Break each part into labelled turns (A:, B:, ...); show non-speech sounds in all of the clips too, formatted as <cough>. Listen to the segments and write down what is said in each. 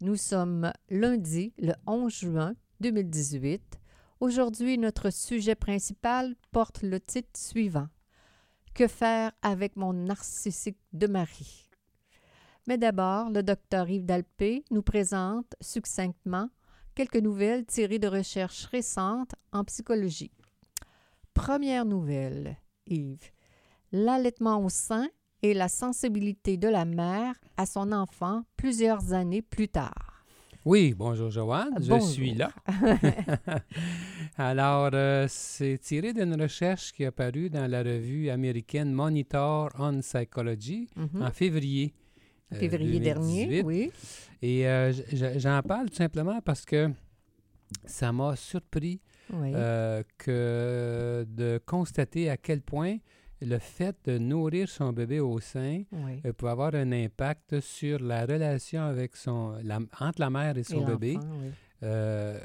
A: Nous sommes lundi, le 11 juin 2018. Aujourd'hui, notre sujet principal porte le titre suivant Que faire avec mon narcissique de mari? Mais d'abord, le docteur Yves Dalpé nous présente succinctement quelques nouvelles tirées de recherches récentes en psychologie. Première nouvelle, Yves. L'allaitement au sein et la sensibilité de la mère à son enfant plusieurs années plus tard.
B: Oui, bonjour Joanne, je suis là. <laughs> <laughs> Alors, euh, c'est tiré d'une recherche qui est apparue dans la revue américaine Monitor on Psychology
A: Mhm.
B: en février euh,
A: Février dernier,
B: 2018.
A: oui.
B: Et euh, j'en parle tout simplement parce que ça m'a surpris
A: oui.
B: euh, que de constater à quel point le fait de nourrir son bébé au sein
A: oui.
B: euh, peut avoir un impact sur la relation avec son, la- entre la mère et
A: Et
B: son bébé.
A: oui.
B: Euh,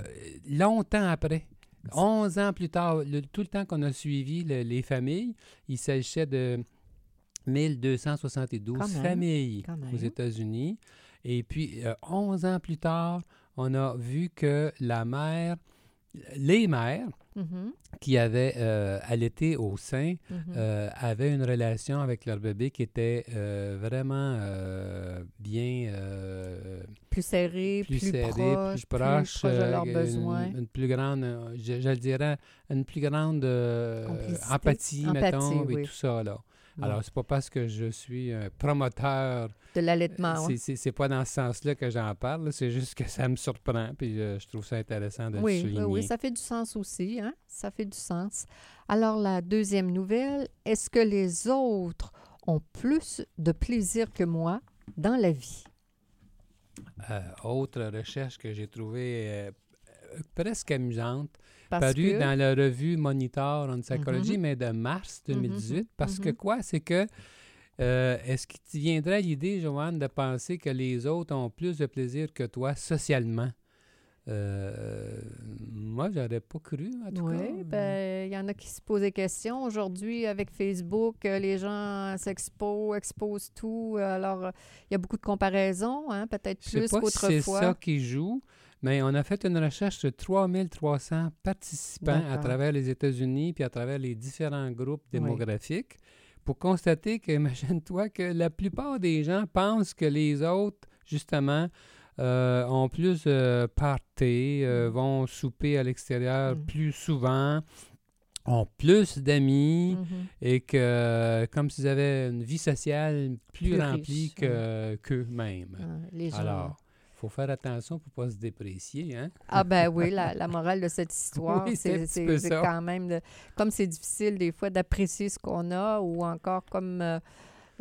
B: longtemps après, 11 ans plus tard, le- tout le temps qu'on a suivi le- les familles, il s'agissait de 1272
A: Quand même,
B: familles
A: même.
B: aux États-Unis. Et puis, euh, 11 ans plus tard, on a vu que la mère, les mères
A: Mhm,
B: qui avaient euh, allaité au sein,
A: mhm.
B: euh, avaient une relation avec leur bébé qui était euh, vraiment euh, bien
A: plus serré,
B: plus,
A: plus, proche,
B: plus proche,
A: de
B: euh,
A: leurs
B: une-
A: besoins.
B: Une, plus grande, je, je le dirais, une plus grande empathie,
A: Empathie,
B: mettons, et tout ça, là.
A: Bon,
B: Alors, c'est pas parce que je suis un promoteur,
A: de l'allaitement, ouais.
B: c'est- c'est c'est pas dans ce sens-là que j'en parle, c'est juste que ça me surprend, puis euh, je trouve ça intéressant de le
A: Oui, oui,
B: souligner.
A: oui, ça fait du sens aussi, hein? Ça fait du sens. Alors, la deuxième nouvelle, est-ce que les autres ont plus de plaisir que moi dans la vie?
B: Euh, autre recherche que j'ai trouvée euh, euh, presque amusante,
A: Parce
B: paru
A: que...
B: dans la revue Monitor on Psychology,
A: Mhm.
B: mais de mars 2018. Parce que
A: mhm.
B: quoi? C'est que, euh, est-ce qu'il te viendrait l'idée, Joanne, de penser que les autres ont plus de plaisir que toi socialement? Euh, moi, j'aurais pas cru, en tout cas.
A: Oui, ben, il y en a qui se posent des questions. Aujourd'hui, avec Facebook, euh, les gens s'exposent, exposent tout. Alors, il y a beaucoup de comparaisons, hein, peut-être plus
B: pas si c'est ça
A: qu'autrefois.
B: qui joue, mais on a fait une recherche sur 3300 participants à travers les États-Unis puis à travers les différents groupes
A: Oui.
B: démographiques pour constater que, <laughs> imagine-toi, que la plupart des gens pensent que les autres, justement, euh, ont plus de party, euh,
A: Mm.
B: vont souper à l'extérieur
A: Mm.
B: plus souvent, ont plus d'amis
A: Mhm.
B: et que, comme s'ils avaient une vie sociale plus,
A: Plus
B: remplie
A: riche,
B: que, qu'eux-mêmes.
A: Ah, les gens...
B: Alors, il faut faire attention pour ne pas se déprécier. Hein?
A: Ah ben oui, la, <laughs> la morale de cette histoire,
B: Oui, c'est
A: quand même, de- comme c'est difficile des fois d'apprécier ce qu'on a ou encore comme euh,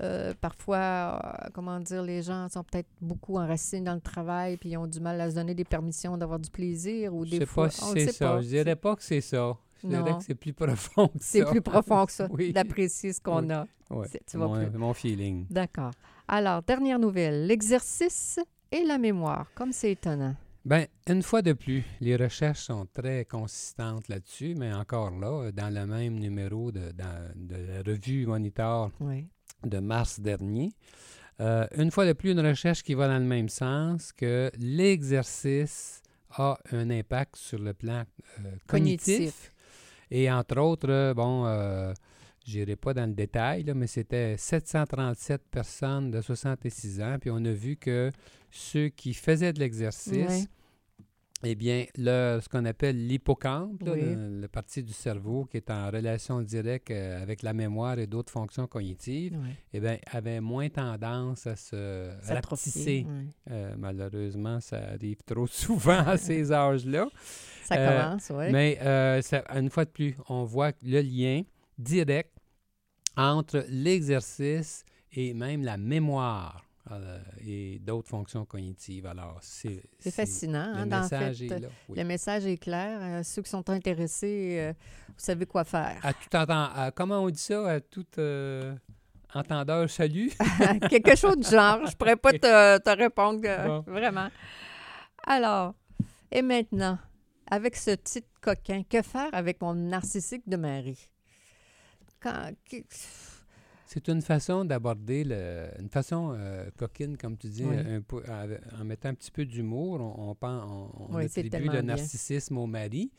A: euh, parfois, euh, comment dire, les gens sont peut-être beaucoup enracinés dans le travail puis ils ont du mal à se donner des permissions d'avoir du plaisir ou
B: Je
A: des
B: sais
A: fois...
B: pas si
A: on le
B: c'est ça.
A: pas.
B: Je dirais pas que c'est ça. Je dirais que c'est plus profond que
A: C'est
B: ça.
A: plus profond que ça, <laughs>
B: Oui.
A: d'apprécier ce qu'on
B: Oui.
A: a.
B: Ouais,
A: C'est- tu vas
B: mon,
A: plus-
B: mon feeling.
A: D'accord. Alors, dernière nouvelle, l'exercice et la mémoire. Comme c'est étonnant.
B: Ben, une fois de plus, les recherches sont très consistantes là-dessus, mais encore là, dans le même numéro de, dans- de la revue Monitor
A: Oui.
B: De mars dernier, euh, une fois de plus, une recherche qui va dans le même sens que l'exercice a un impact sur le plan euh, cognitif.
A: Cognitif.
B: Et entre autres, euh, bon, euh, je n'irai pas dans le détail, là, mais c'était 737 personnes de 66 ans. Puis on a vu que ceux qui faisaient de l'exercice. Eh bien, le, ce qu'on appelle l'hippocampe,
A: Oui.
B: le, le partie du cerveau qui est en relation directe euh, avec la mémoire et d'autres fonctions cognitives, eh bien, avait moins tendance à se rapetisser.
A: ouais.
B: Euh, malheureusement, ça arrive trop <laughs> souvent à ces <laughs> âges-là.
A: Ça
B: Euh,
A: commence, oui.
B: Mais euh, ça- une fois de plus, on voit le lien direct entre l'exercice et même la mémoire. Euh, et d'autres fonctions cognitives. Alors, c'est...
A: C'est fascinant.
B: Le
A: hein,
B: message
A: fait,
B: est là. oui.
A: Le message est clair. Euh, ceux qui sont intéressés, euh, vous savez quoi faire.
B: À tout entend... comment on dit ça? À tout entendeur, salut? <laughs>
A: Quelque chose du genre. Je pourrais pas te, te répondre
B: Bon.
A: vraiment. Alors, et maintenant, avec ce petit coquin, que faire avec mon narcissique de mari? Quand,
B: C'est une façon d'aborder, le, une façon euh, coquine, comme tu dis,
A: Oui.
B: un en mettant un petit peu d'humour. On, on, on, on
A: Oui,
B: attribue le
A: bien.
B: narcissisme au mari.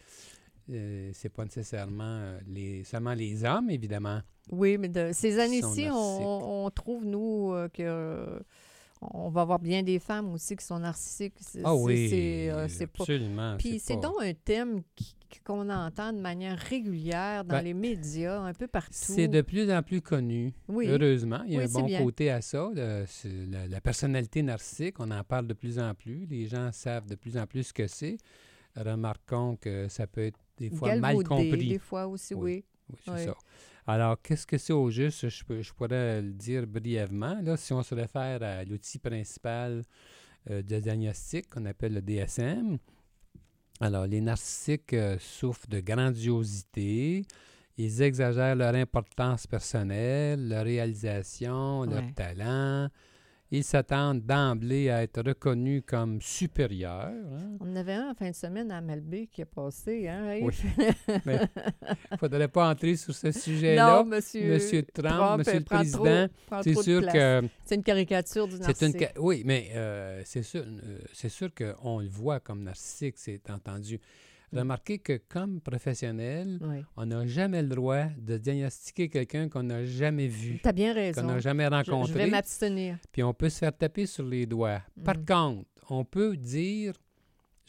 B: Euh, c'est pas nécessairement euh, les, seulement les hommes, évidemment.
A: oui, mais de ces années-ci, on, on trouve, nous, euh, que on va avoir bien des femmes aussi qui sont narcissiques. C'est-
B: Ah oui,
A: c'est, euh, pas. Puis c'est donc un thème qui- qu'on entend de manière régulière dans
B: Ben,
A: les médias, un peu partout.
B: C'est de plus en plus connu.
A: Oui.
B: Heureusement, il y a
A: Oui,
B: un bon
A: bien.
B: côté à ça. le- la, la personnalité narcissique, on en parle de plus en plus. Les gens savent de plus en plus ce que c'est. Remarquons que ça peut être des fois mal compris.
A: des fois aussi,
B: Oui. c'est ça. Alors, qu'est-ce que c'est au juste? Je, peux- je pourrais le dire brièvement. Là, si on se réfère à l'outil principal euh, de diagnostic qu'on appelle le DSM, alors les narcissiques euh, souffrent de grandiosité, ils exagèrent leur importance personnelle, leur réalisation, leur talent. Ils s'attendent d'emblée à être reconnus comme supérieurs. hein.
A: On avait en fin de semaine à Malbé qui est passé, hein?
B: Oui. <laughs> Il ne faudrait pas entrer sur ce sujet-là.
A: non, monsieur,
B: Monsieur Trump,
A: Trump,
B: Monsieur le Président, c'est sûr que
A: C'est une caricature du
B: une
A: narcissique.
B: ca- oui, mais euh, c'est sûr, euh, c'est sûr qu'on le voit comme narcissique, c'est entendu.
A: Mm.
B: Remarquez que comme professionnel,
A: Oui.
B: on n'a jamais le droit de diagnostiquer quelqu'un qu'on n'a jamais vu,
A: Tu as bien
B: qu'on
A: raison.
B: n'a jamais
A: Je- Je,
B: rencontré,
A: vais m'abstenir.
B: puis on peut se faire taper sur les doigts. Par
A: Mhm.
B: contre, on peut dire,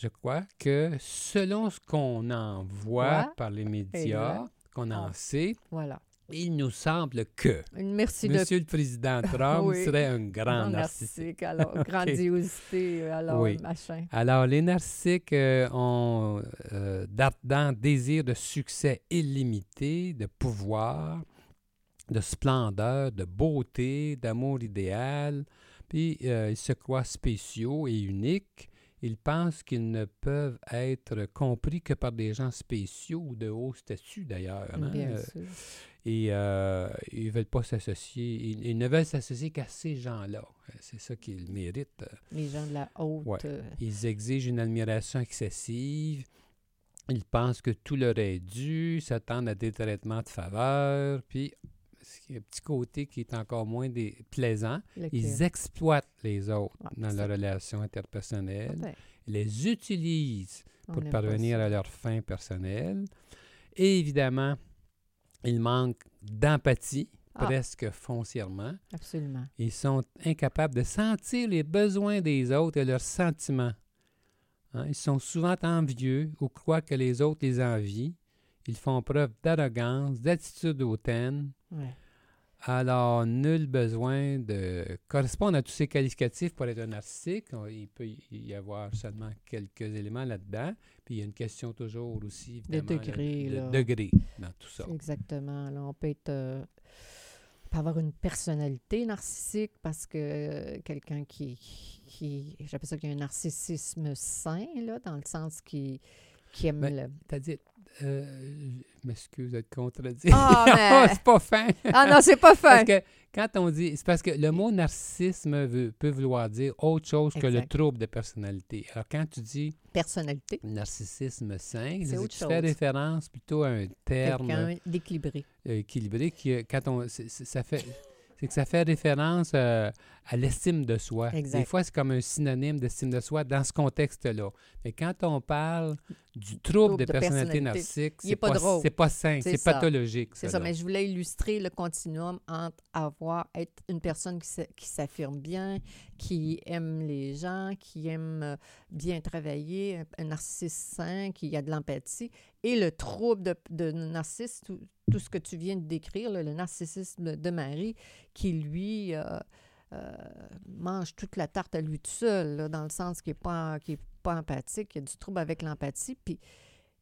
B: je crois, que selon ce qu'on en voit
A: Ouais.
B: par les médias, qu'on en
A: Ah.
B: sait,
A: Voilà.
B: il nous semble que
A: merci
B: Monsieur le Président Trump <laughs>
A: Oui.
B: serait un grand
A: grand
B: narcissique.
A: narcissique. Alors, <laughs> grandiosité, alors,
B: Oui.
A: machin.
B: Alors, les narcissiques euh, ont euh, d'ardents désirs de succès illimité, de pouvoir, de splendeur, de beauté, d'amour idéal. Puis, euh, ils se croient spéciaux et uniques. Ils pensent qu'ils ne peuvent être compris que par des gens spéciaux ou de haut statut, d'ailleurs. hein.
A: Bien
B: Euh,
A: sûr.
B: Et euh, ils ne veulent pas s'associer. Ils, ils ne veulent s'associer qu'à ces gens-là. C'est ça qu'ils méritent.
A: Les gens de la haute.
B: Ouais.
A: euh,
B: Ils exigent une admiration excessive. Ils pensent que tout leur est dû, s'attendent à des traitements de faveur. Puis, petit côté qui est encore moins des... plaisant.
A: lequel?
B: Ils exploitent les autres dans relations interpersonnelles.
A: Ben,
B: Ils les utilisent pour parvenir à leurs fins personnelles. Et évidemment, ils manquent d'empathie,
A: Ah.
B: presque foncièrement.
A: Absolument.
B: Ils sont incapables de sentir les besoins des autres et leurs sentiments. Hein, Ils sont souvent envieux ou croient que les autres les envient. Ils font preuve d'arrogance, d'attitude hautaine.
A: Ouais.
B: Alors, nul besoin de correspondre à tous ces qualificatifs pour être un narcissique. Il peut y avoir seulement quelques éléments là-dedans. Puis il y a une question toujours aussi, évidemment,
A: degré,
B: de
A: là.
B: degré dans tout ça.
A: Exactement. Là, on peut être. euh, on peut avoir une personnalité narcissique parce que euh, quelqu'un qui. qui J'appelle ça qu'il y a un narcissisme sain, là, dans le sens qui, qui aime
B: Ben,
A: le.
B: T'as dit, euh, je m'excuse d'être contredit.
A: Ah, <laughs> mais-
B: c'est pas fin.
A: Ah non, c'est pas
B: Parce
A: fin!
B: que quand on dit, c'est parce que le mot narcissisme veut- peut vouloir dire autre chose que le trouble de personnalité. Alors quand tu dis
A: Personnalité.
B: narcissisme sain,
A: C'est
B: tu fais
A: chose.
B: référence plutôt à un terme
A: Quelqu'un d'équilibré.
B: euh, équilibré qui, euh, quand on, c'est- c'est- ça fait, c'est que ça fait référence euh, à l'estime de soi.
A: Exact.
B: Des fois, c'est comme un synonyme d'estime de soi dans ce contexte-là. Mais quand on parle du trouble, de,
A: de
B: personnalité, narcissique, c'est
A: pas
B: pas, pas sain,
A: C'est
B: pathologique.
A: C'est
B: ça,
A: mais je voulais illustrer le continuum entre avoir, être une personne qui s'a- qui s'affirme bien, qui aime les gens, qui aime euh, bien travailler, un, un narcissiste sain, qui a de l'empathie, et le trouble de, de narcissisme, tout, ce que tu viens de décrire, là, le narcissisme de Marie, qui lui euh, euh, mange toute la tarte à lui tout seul, là, dans le sens qu'il n'est pas, est pas empathique, il y a du trouble avec l'empathie, puis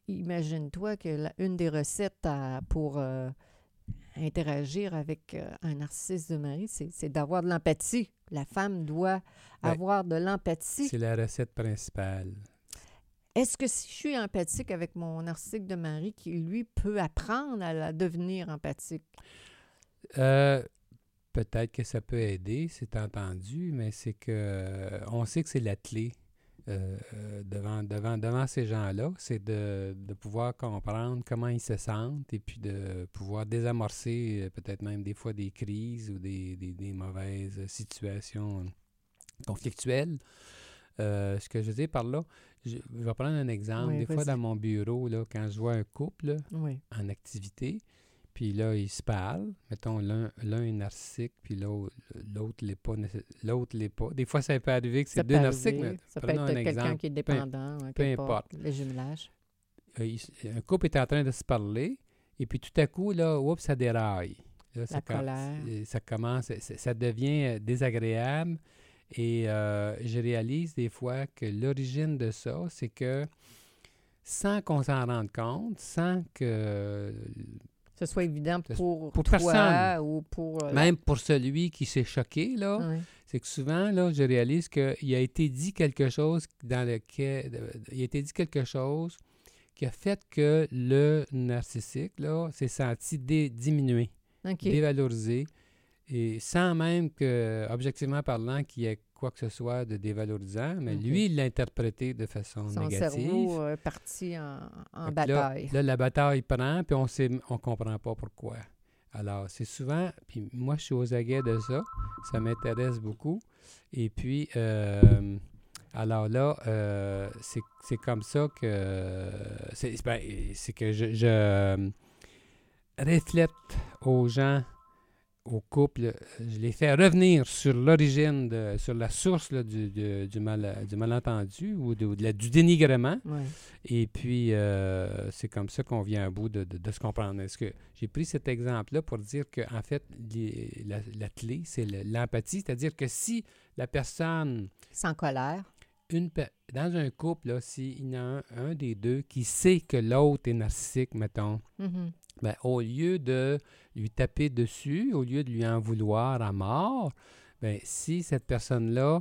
A: imagine-toi que la- une des recettes à- pour euh, interagir avec un narcissiste de mari, c'est c'est d'avoir de l'empathie. La femme doit
B: Ben,
A: avoir de l'empathie.
B: C'est la recette principale.
A: Est-ce que si je suis empathique avec mon narcissique de mari, qui lui peut apprendre à devenir empathique?
B: Euh, Peut-être que ça peut aider, c'est entendu, mais c'est que euh, on sait que c'est la clé euh, devant, devant, devant ces gens-là, c'est de, de pouvoir comprendre comment ils se sentent et puis de pouvoir désamorcer peut-être même des fois des crises ou des, des- mauvaises situations conflictuelles. Ce que je dire par là, je, je vais prendre un exemple.
A: Oui,
B: des fois, dans mon bureau, là, quand je vois un couple,
A: Oui.
B: en activité. Puis là, ils se parlent. Mettons, l'un l'un est narcissique, puis l'autre l'est pas. L'autre l'est pas. Des fois, ça peut arriver que c'est deux narcissiques, mais
A: Ça peut être
B: un
A: quelqu'un
B: exemple.
A: qui est
B: Peu-
A: dépendant, hein,
B: peu importe.
A: le jumelage.
B: Euh, un couple est en train de se parler, et puis tout à coup, là, oups, ça déraille. Là, ça,
A: colère.
B: ça commence, ça, ça devient euh, désagréable. Et euh, je réalise des fois que l'origine de ça, c'est que sans qu'on s'en rende compte, sans que
A: ce soit évident pour,
B: pour
A: toi
B: personne.
A: ou pour... euh,
B: même pour celui qui s'est choqué, là, c'est que souvent, là, je réalise qu'il a été dit quelque chose dans lequel. euh, Il a été dit quelque chose qui a fait que le narcissique, là, s'est senti dé- diminué, dévalorisé, et sans même que, objectivement parlant, qu'il y ait quoi que ce soit de dévalorisant, mais lui, il l'a interprété de façon
A: Son
B: négative.
A: cerveau est parti en, bataille.
B: Là, là, la bataille prend, puis on sait, on comprend pas pourquoi. Alors, c'est souvent, puis moi, je suis aux aguets de ça, ça m'intéresse beaucoup. Et puis, euh, alors là, euh, c'est comme ça que, c'est ben, que je, je, euh, reflète aux gens, au couple, je les fais revenir sur l'origine, de- sur la source là, du, du, du mal, du malentendu ou de- de la- du dénigrement.
A: Ouais.
B: Et puis, euh, c'est comme ça qu'on vient à bout de, se comprendre. Est-ce que j'ai pris cet exemple-là pour dire qu'en fait, les- la, la clé, c'est le- l'empathie. C'est-à-dire que si la personne,
A: Sans colère.
B: Une, dans un couple, s'il y en a un, un des deux qui sait que l'autre est narcissique, mettons,
A: Mhm.
B: ben, au lieu de lui taper dessus, au lieu de lui en vouloir à mort, ben, si cette personne-là,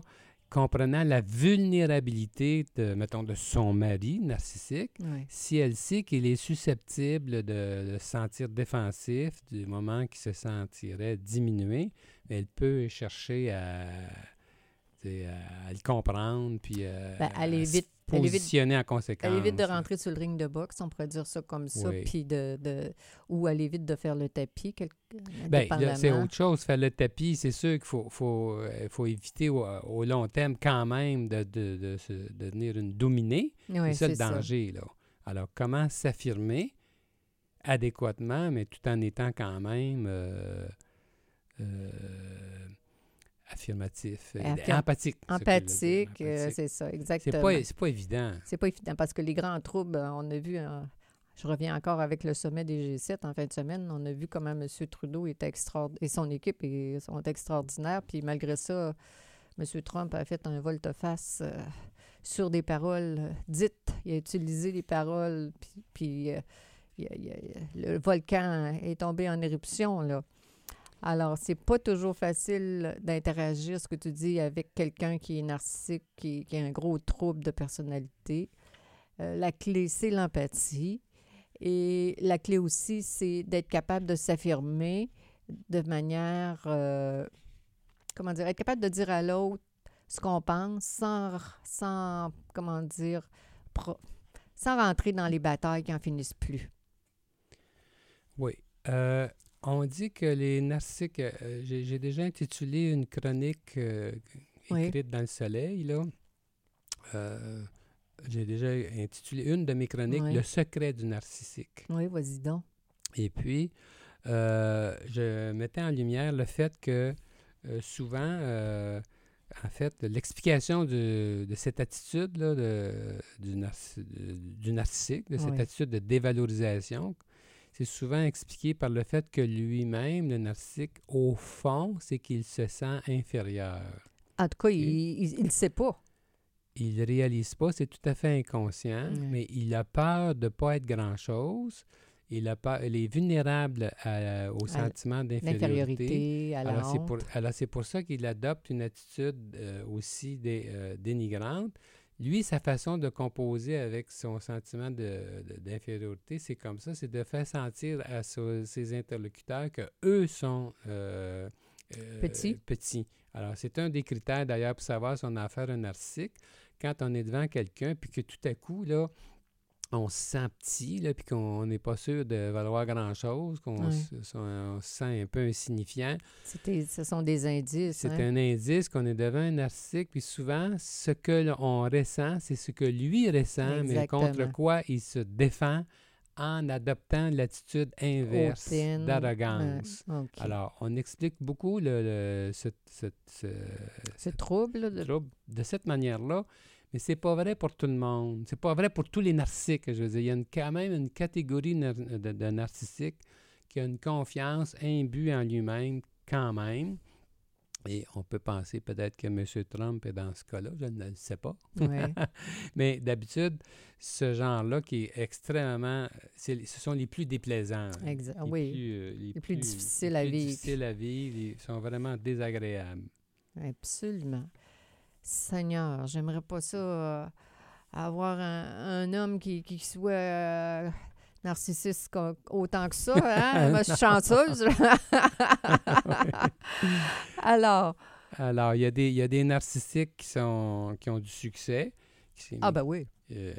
B: comprenant la vulnérabilité, de, mettons, de son mari narcissique, si elle sait qu'il est susceptible de, de se sentir défensif du moment qu'il se sentirait diminué, ben, elle peut chercher à, sais, à le comprendre, puis euh,
A: Ben,
B: à
A: aller
B: se
A: vite- aller vite-
B: positionner en conséquence.
A: Elle évite de rentrer sur le ring de boxe, on pourrait dire ça comme ça,
B: Oui.
A: puis de, de- ou elle évite de faire le tapis, quelque,
B: Ben, c'est autre chose. Faire le tapis, c'est sûr qu'il faut, faut, euh, faut éviter au, au long terme quand même de, de, de se- de devenir une dominée.
A: Ouais,
B: c'est ça le
A: ça.
B: danger. Là. Alors, comment s'affirmer adéquatement, mais tout en étant quand même euh, euh, affirmatif, euh,
A: Affirm-
B: empathique.
A: euh,
B: empathique.
A: c'est ça, exactement.
B: pas, c'est pas évident.
A: C'est pas évident parce que les grands troubles, euh, on a vu, je reviens encore avec le sommet des G7 en fin de semaine, on a vu comment M. Trudeau est extraordinaire et son équipe est, sont extraordinaires. Puis malgré ça, M. Trump a fait un volte-face euh, sur des paroles dites. Il a utilisé les paroles, puis, puis, euh, il y a- il y a- le volcan est tombé en éruption, là. Alors, c'est pas toujours facile d'interagir, ce que tu dis, avec quelqu'un qui est narcissique, qui, qui a un gros trouble de personnalité. Euh, la clé, c'est l'empathie. Et la clé aussi, c'est d'être capable de s'affirmer de manière, euh, comment dire, être capable de dire à l'autre ce qu'on pense sans, sans, comment dire, sans rentrer dans les batailles qui n'en finissent plus.
B: Oui. Euh, on dit que les narcissiques, euh, j'ai déjà intitulé une chronique euh,
A: Oui.
B: écrite dans le soleil, là. Euh, j'ai déjà intitulé une de mes chroniques
A: Oui.
B: Le secret du narcissique.
A: Oui, vas-y donc.
B: Et puis, je mettais en lumière le fait que souvent, en fait, l'explication de, de cette attitude là, de, du, narci- du narcissique, de cette
A: Oui.
B: attitude de dévalorisation, c'est souvent expliqué par le fait que lui-même, le narcissique, au fond, c'est qu'il se sent inférieur.
A: En tout cas, il ne sait pas.
B: Il ne réalise pas, c'est tout à fait inconscient, mais il a peur de ne pas être grand-chose. il, a pas, il est vulnérable à- au sentiment d'infériorité. C'est pour, alors, c'est pour ça qu'il adopte une attitude euh, aussi dé- euh, dénigrante. Lui, sa façon de composer avec son sentiment de- de- d'infériorité, c'est comme ça, c'est de faire sentir à so- ses interlocuteurs que eux sont euh, euh,
A: Petits.
B: petits. Alors, c'est un des critères d'ailleurs pour savoir si on a affaire à un narcissique. Quand on est devant quelqu'un, puis que tout à coup, là, on se sent petit, là, puis qu'on n'est pas sûr de valoir grand-chose, qu'on se, on se sent un peu insignifiant.
A: Ce sont des indices.
B: C'est
A: hein?
B: un indice qu'on est devant un narcissique, puis souvent, ce que l'on ressent, c'est ce que lui ressent, mais contre quoi il se défend en adoptant l'attitude inverse d'arrogance. Alors, on explique beaucoup le, le- ce, ce- ce-
A: Ce trouble,
B: trouble de cette manière-là, mais c'est pas vrai pour tout le monde. C'est pas vrai pour tous les narcissiques. Je veux dire, il y a une- quand même une catégorie nar- de, de narcissiques qui a une confiance imbue en lui-même quand même. Et on peut penser peut-être que M. Trump est dans ce cas-là, je ne le sais pas.
A: ouais. <laughs>
B: Mais d'habitude, ce genre-là qui est extrêmement... ce sont les plus déplaisants. hein.
A: Exa-
B: Les
A: oui.
B: plus, euh, les
A: plus difficiles
B: les
A: à
B: plus
A: vivre.
B: difficiles à vivre. Ils sont vraiment désagréables.
A: Absolument. Seigneur, j'aimerais pas ça euh, avoir un, un homme qui, qui soit euh, narcissiste autant que ça. Hein? Moi, je suis chanceuse. <laughs> <laughs> Alors,
B: Alors, il y, a des, il y a des narcissiques qui, sont, qui ont du succès. qui-
A: ah ben oui,
B: euh,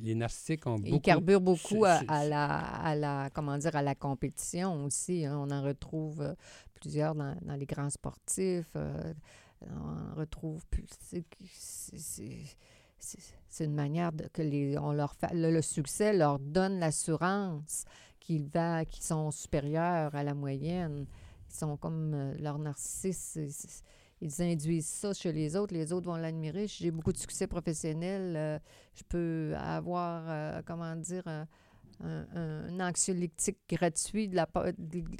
B: les narcissiques ont
A: ils
B: beaucoup...
A: carburent beaucoup à, la, à la, comment dire, à la compétition aussi. hein? On en retrouve euh, plusieurs dans, dans les grands sportifs. euh, on retrouve plus. c'est- une manière que les, on leur le, succès leur donne l'assurance qu'ils qu'ils sont supérieurs à la moyenne. Ils sont comme euh, leur narcissisme. Ils induisent ça chez les autres. Les autres vont l'admirer. J'ai beaucoup de succès professionnel, euh, je peux avoir, euh, comment dire, un, un- anxiolytique gratuit de la,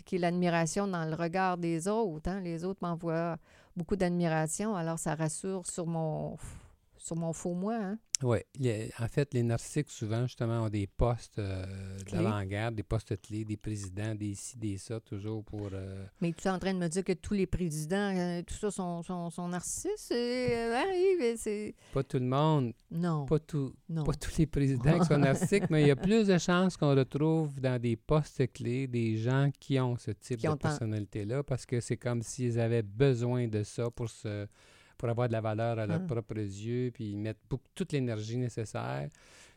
A: qui est l'admiration dans le regard des autres. hein. Les autres m'envoient beaucoup d'admiration, alors ça rassure sur mon, sur mon faux moi. hein.
B: Oui. En fait, les narcissiques, souvent, justement, ont des postes euh, de l'avant-garde, des postes clés, des présidents, des ci, des ça, toujours pour... euh,
A: Mais tu es en train de me dire que tous les présidents, euh, tout ça, sont, sont, sont narcisses? Et, euh, oui, mais c'est...
B: pas tout le monde,
A: Non,
B: pas, tout,
A: non.
B: pas tous les présidents qui sont <laughs> narcissiques, mais il y a plus de chances qu'on retrouve dans des postes clés des gens qui ont ce type
A: Qui
B: de personnalité-là, parce que c'est comme s'ils avaient besoin de ça pour se pour avoir de la valeur à leurs
A: Ah.
B: propres yeux, puis ils mettent beaucoup, toute l'énergie nécessaire.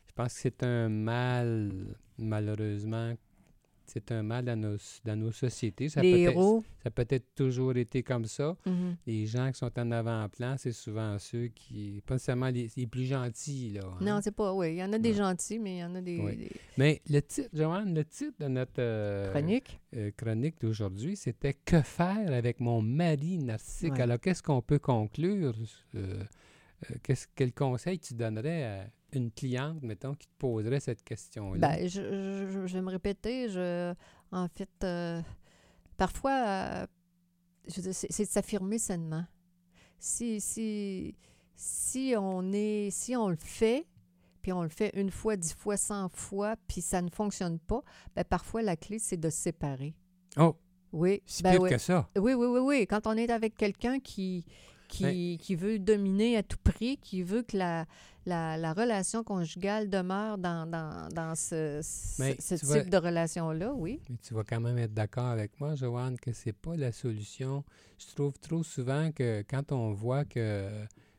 B: Je pense que c'est un mal, malheureusement, c'est un mal dans nos, dans nos sociétés. Ça
A: les
B: peut être-
A: héros.
B: ça a peut-être toujours été comme ça.
A: mhm.
B: Les gens qui sont en avant-plan, c'est souvent ceux qui, pas nécessairement les, les plus gentils, là. hein.
A: Non, c'est pas... Oui, il y en a des gentils, mais il y en a des,
B: Oui.
A: des
B: Mais le titre, Joanne, le titre de notre euh,
A: chroniques.
B: euh, chronique d'aujourd'hui, c'était Que faire avec mon mari narcissique?
A: Ouais.
B: Alors, qu'est-ce qu'on peut conclure? Euh, quel conseil tu donnerais à une cliente, mettons, qui te poserait cette question-là?
A: Ben, je, je- vais me répéter. Je, en fait, euh, parfois, euh, c'est, de s'affirmer sainement. Si, si, si on est, si on le fait, puis on le fait une fois, dix fois, cent fois, puis ça ne fonctionne pas, ben parfois la clé c'est de se séparer.
B: oh,
A: Oui.
B: c'est
A: ben oui.
B: que ça.
A: Oui, oui, oui, oui. Quand on est avec quelqu'un qui, qui, qui veut dominer à tout prix, qui veut que la, la, la relation conjugale demeure dans, dans, dans ce,
B: Mais
A: type de relation-là, oui.
B: Mais tu vas quand même être d'accord avec moi, Joanne, que c'est pas la solution. Je trouve trop souvent que quand on voit que,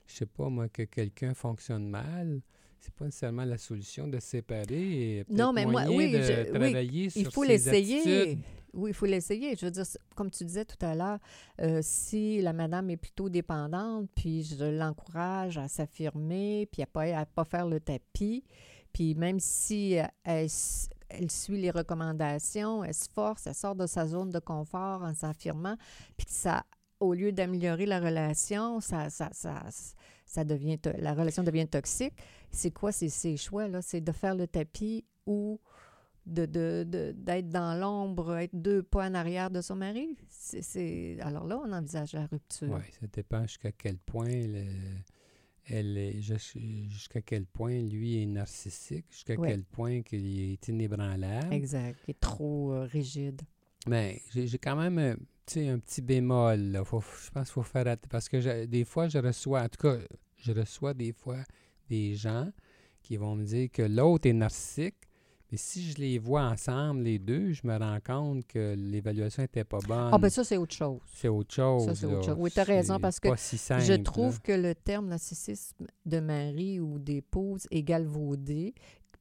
B: je sais pas moi, que quelqu'un fonctionne mal, c'est pas nécessairement la solution de se séparer. Et
A: Non, mais moi, oui,
B: de
A: je- oui,
B: travailler
A: Il
B: sur
A: faut l'essayer. Oui, il faut l'essayer. Je veux dire, comme tu disais tout à l'heure, euh, si la madame est plutôt dépendante, puis je l'encourage à s'affirmer, puis à pas, à pas faire le tapis, puis même si euh, elle, suit les recommandations, elle se force, elle sort de sa zone de confort en s'affirmant, puis ça, au lieu d'améliorer la relation, ça, ça, ça, ça devient, la relation devient toxique. C'est quoi ces, ces choix-là? C'est de faire le tapis ou de, de, de- d'être dans l'ombre, être deux pas en arrière de son mari? C'est, Alors là, on envisage la rupture.
B: Oui, ça dépend jusqu'à quel point le- elle est jusqu'à quel point lui est narcissique, jusqu'à
A: Ouais.
B: quel point qu'il est inébranlable.
A: Exact. Il est trop euh, rigide.
B: Mais j'ai quand même euh, un petit bémol. Là. Faut- je pense qu'il faut faire attention. Parce que je- des fois, je reçois, en tout cas, je reçois des fois des gens qui vont me dire que l'autre est narcissique. Mais si je les vois ensemble, les deux, je me rends compte que l'évaluation n'était pas bonne.
A: Ah, ben ça, c'est autre chose.
B: c'est autre chose.
A: Ça, c'est autre chose. Oui, t'as raison,
B: C'est
A: parce que
B: si simple,
A: Je
B: là.
A: trouve que le terme narcissisme de mari ou d'épouse est galvaudé.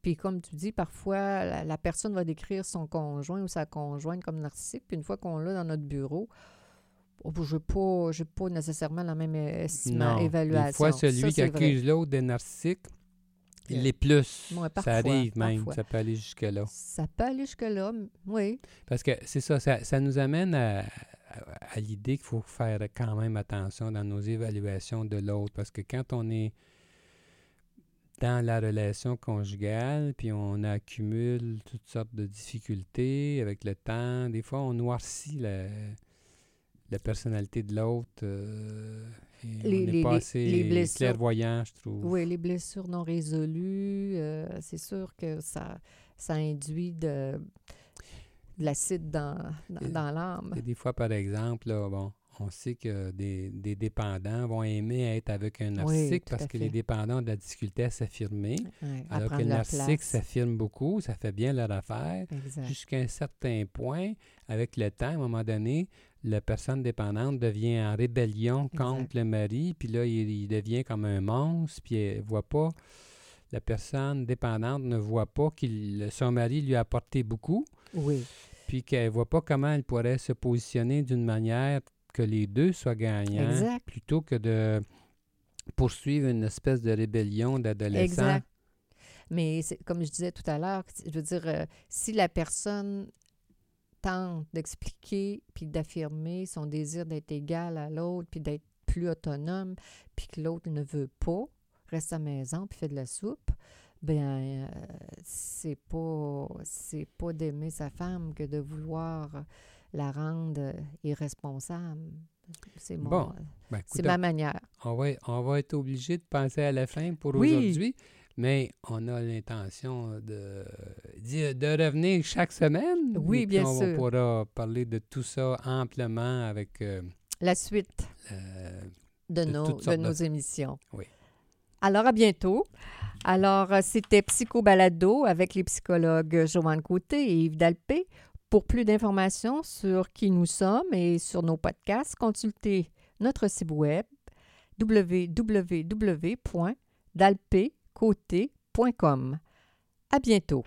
A: Puis comme tu dis, parfois, la, la personne va décrire son conjoint ou sa conjointe comme narcissique. Puis une fois qu'on l'a dans notre bureau, oh, je n'ai pas, pas nécessairement la même estime,
B: Non.
A: évaluation.
B: Des fois, celui
A: Ça,
B: qui accuse l'autre d'être narcissique, il
A: Euh,
B: l'est plus.
A: ouais,
B: ça arrive même.
A: parfois.
B: Ça peut aller jusque-là.
A: Ça peut aller jusque-là, oui.
B: Parce que c'est ça, ça, ça nous amène à, à- à l'idée qu'il faut faire quand même attention dans nos évaluations de l'autre. Parce que quand on est dans la relation conjugale, puis on accumule toutes sortes de difficultés avec le temps, des fois on noircit la, la personnalité de l'autre. euh,
A: Les-
B: on n'est
A: les-
B: pas
A: les-
B: assez
A: les blessures.
B: clairvoyant, je trouve.
A: Oui, les blessures non résolues, euh, c'est sûr que ça, ça induit de, de l'acide dans, dans, l'âme.
B: Des fois, par exemple, là, bon, on sait que des, des dépendants vont aimer être avec un narcissique parce que les dépendants ont de la difficulté à s'affirmer, alors que le narcissique s'affirme beaucoup, ça fait bien leur affaire. Jusqu'à un certain point, avec le temps, à un moment donné, la personne dépendante devient en rébellion
A: Exact.
B: contre le mari, puis là, il, il devient comme un monstre, puis elle voit pas, la personne dépendante ne voit pas que son mari lui a apporté beaucoup,
A: Oui,
B: puis qu'elle voit pas comment elle pourrait se positionner d'une manière que les deux soient gagnants,
A: Exact.
B: plutôt que de poursuivre une espèce de rébellion d'adolescent.
A: exact. Mais comme je disais tout à l'heure, je veux dire, euh, si la personne tente d'expliquer puis d'affirmer son désir d'être égal à l'autre puis d'être plus autonome, puis que l'autre ne veut pas, reste à la maison puis fait de la soupe, ben euh, c'est pas c'est pas d'aimer sa femme que de vouloir la rendre irresponsable. C'est
B: Bon, Ben,
A: ma manière.
B: on, va, on va être obligé de penser à la fin pour
A: Oui.
B: aujourd'hui, mais on a l'intention de, de revenir chaque semaine.
A: Oui,
B: et
A: bien
B: on
A: sûr.
B: pourra parler de tout ça amplement avec euh,
A: La suite.
B: euh,
A: de,
B: de
A: nos, de nos
B: de-
A: émissions.
B: Oui.
A: Alors, à bientôt. Alors, euh, c'était Psycho Balado avec les psychologues Joanne Côté et Yves Dalpé. Pour plus d'informations sur qui nous sommes et sur nos podcasts, consultez notre site web www.dalpécoté.com. À bientôt.